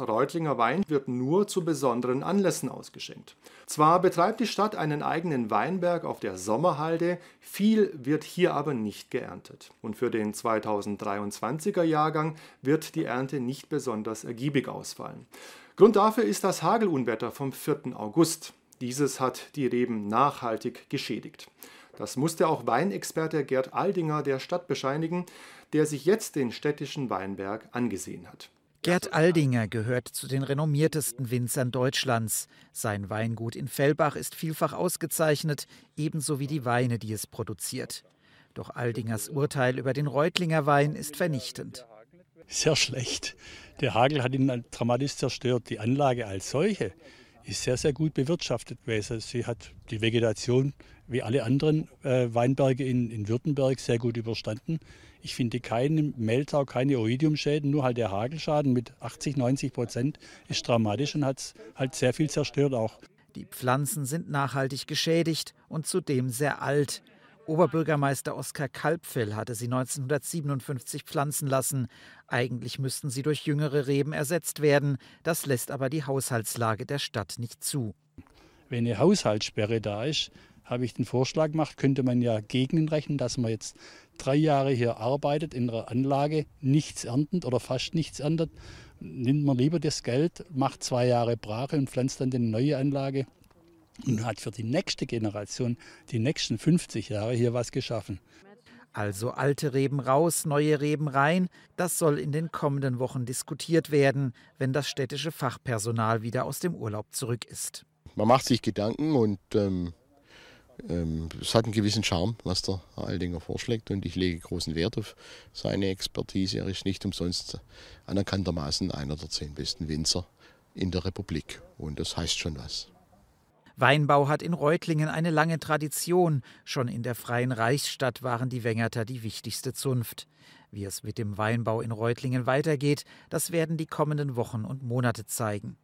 Reutlinger Wein wird nur zu besonderen Anlässen ausgeschenkt. Zwar betreibt die Stadt einen eigenen Weinberg auf der Sommerhalde, viel wird hier aber nicht geerntet. Und für den 2023er Jahrgang wird die Ernte nicht besonders ergiebig ausfallen. Grund dafür ist das Hagelunwetter vom 4. August. Dieses hat die Reben nachhaltig geschädigt. Das musste auch Weinexperte Gerd Aldinger der Stadt bescheinigen, der sich jetzt den städtischen Weinberg angesehen hat. Gerd Aldinger gehört zu den renommiertesten Winzern Deutschlands. Sein Weingut in Fellbach ist vielfach ausgezeichnet, ebenso wie die Weine, die es produziert. Doch Aldingers Urteil über den Reutlinger Wein ist vernichtend. Sehr schlecht. Der Hagel hat ihn dramatisch zerstört. Die Anlage als solche ist sehr, sehr gut bewirtschaftet gewesen. Sie hat die Vegetation wie alle anderen äh, Weinberge in, in Württemberg sehr gut überstanden. Ich finde keine Mehltau, keine Oidiumschäden, nur halt der Hagelschaden mit 80, 90 Prozent ist dramatisch und hat halt sehr viel zerstört auch. Die Pflanzen sind nachhaltig geschädigt und zudem sehr alt. Oberbürgermeister Oskar Kalbfell hatte sie 1957 pflanzen lassen. Eigentlich müssten sie durch jüngere Reben ersetzt werden. Das lässt aber die Haushaltslage der Stadt nicht zu. Wenn eine Haushaltssperre da ist, habe ich den Vorschlag gemacht, könnte man ja gegenrechnen, dass man jetzt drei Jahre hier arbeitet in einer Anlage, nichts erntend oder fast nichts erntet. Nimmt man lieber das Geld, macht zwei Jahre Brache und pflanzt dann eine neue Anlage und hat für die nächste Generation, die nächsten 50 Jahre hier was geschaffen. Also alte Reben raus, neue Reben rein, das soll in den kommenden Wochen diskutiert werden, wenn das städtische Fachpersonal wieder aus dem Urlaub zurück ist. Man macht sich Gedanken und ähm, ähm, es hat einen gewissen Charme, was der Herr Aldinger vorschlägt und ich lege großen Wert auf seine Expertise. Er ist nicht umsonst anerkanntermaßen einer der zehn besten Winzer in der Republik und das heißt schon was. Weinbau hat in Reutlingen eine lange Tradition. Schon in der Freien Reichsstadt waren die Wengerter die wichtigste Zunft. Wie es mit dem Weinbau in Reutlingen weitergeht, das werden die kommenden Wochen und Monate zeigen.